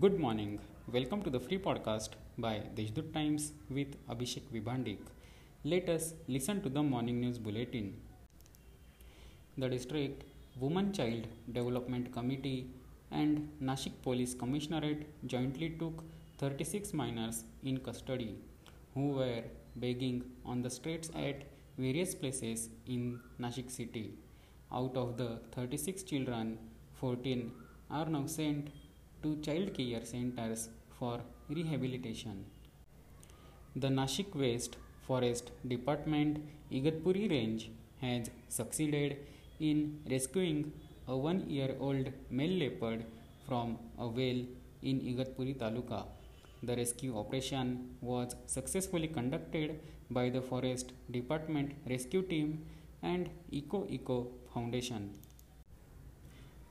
Good morning. Welcome to the free podcast by Deshdoot Times with Abhishek Vibhandik. Let us listen to the morning news bulletin. The district Woman Child Development Committee and Nashik Police Commissionerate jointly took 36 minors in custody who were begging on the streets at various places in Nashik city. Out of the 36 children, 14 are now sent to child care centers for rehabilitation. The Nashik West Forest Department Igatpuri range has succeeded in rescuing a one year old male leopard from a well in Igatpuri Taluka. The rescue operation was successfully conducted by the Forest Department Rescue Team and Eco Echo Foundation.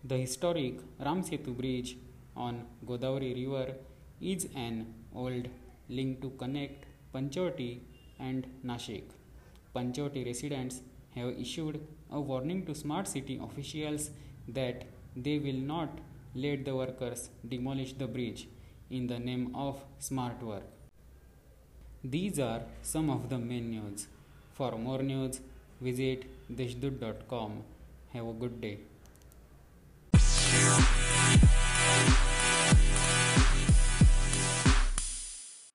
The historic Ram Setu Bridge on Godavari River is an old link to connect Panchavati and Nashik. Panchavati residents have issued a warning to smart city officials that they will not let the workers demolish the bridge in the name of smart work. These are some of the main news. For more news, visit deshdoot.com. Have a good day.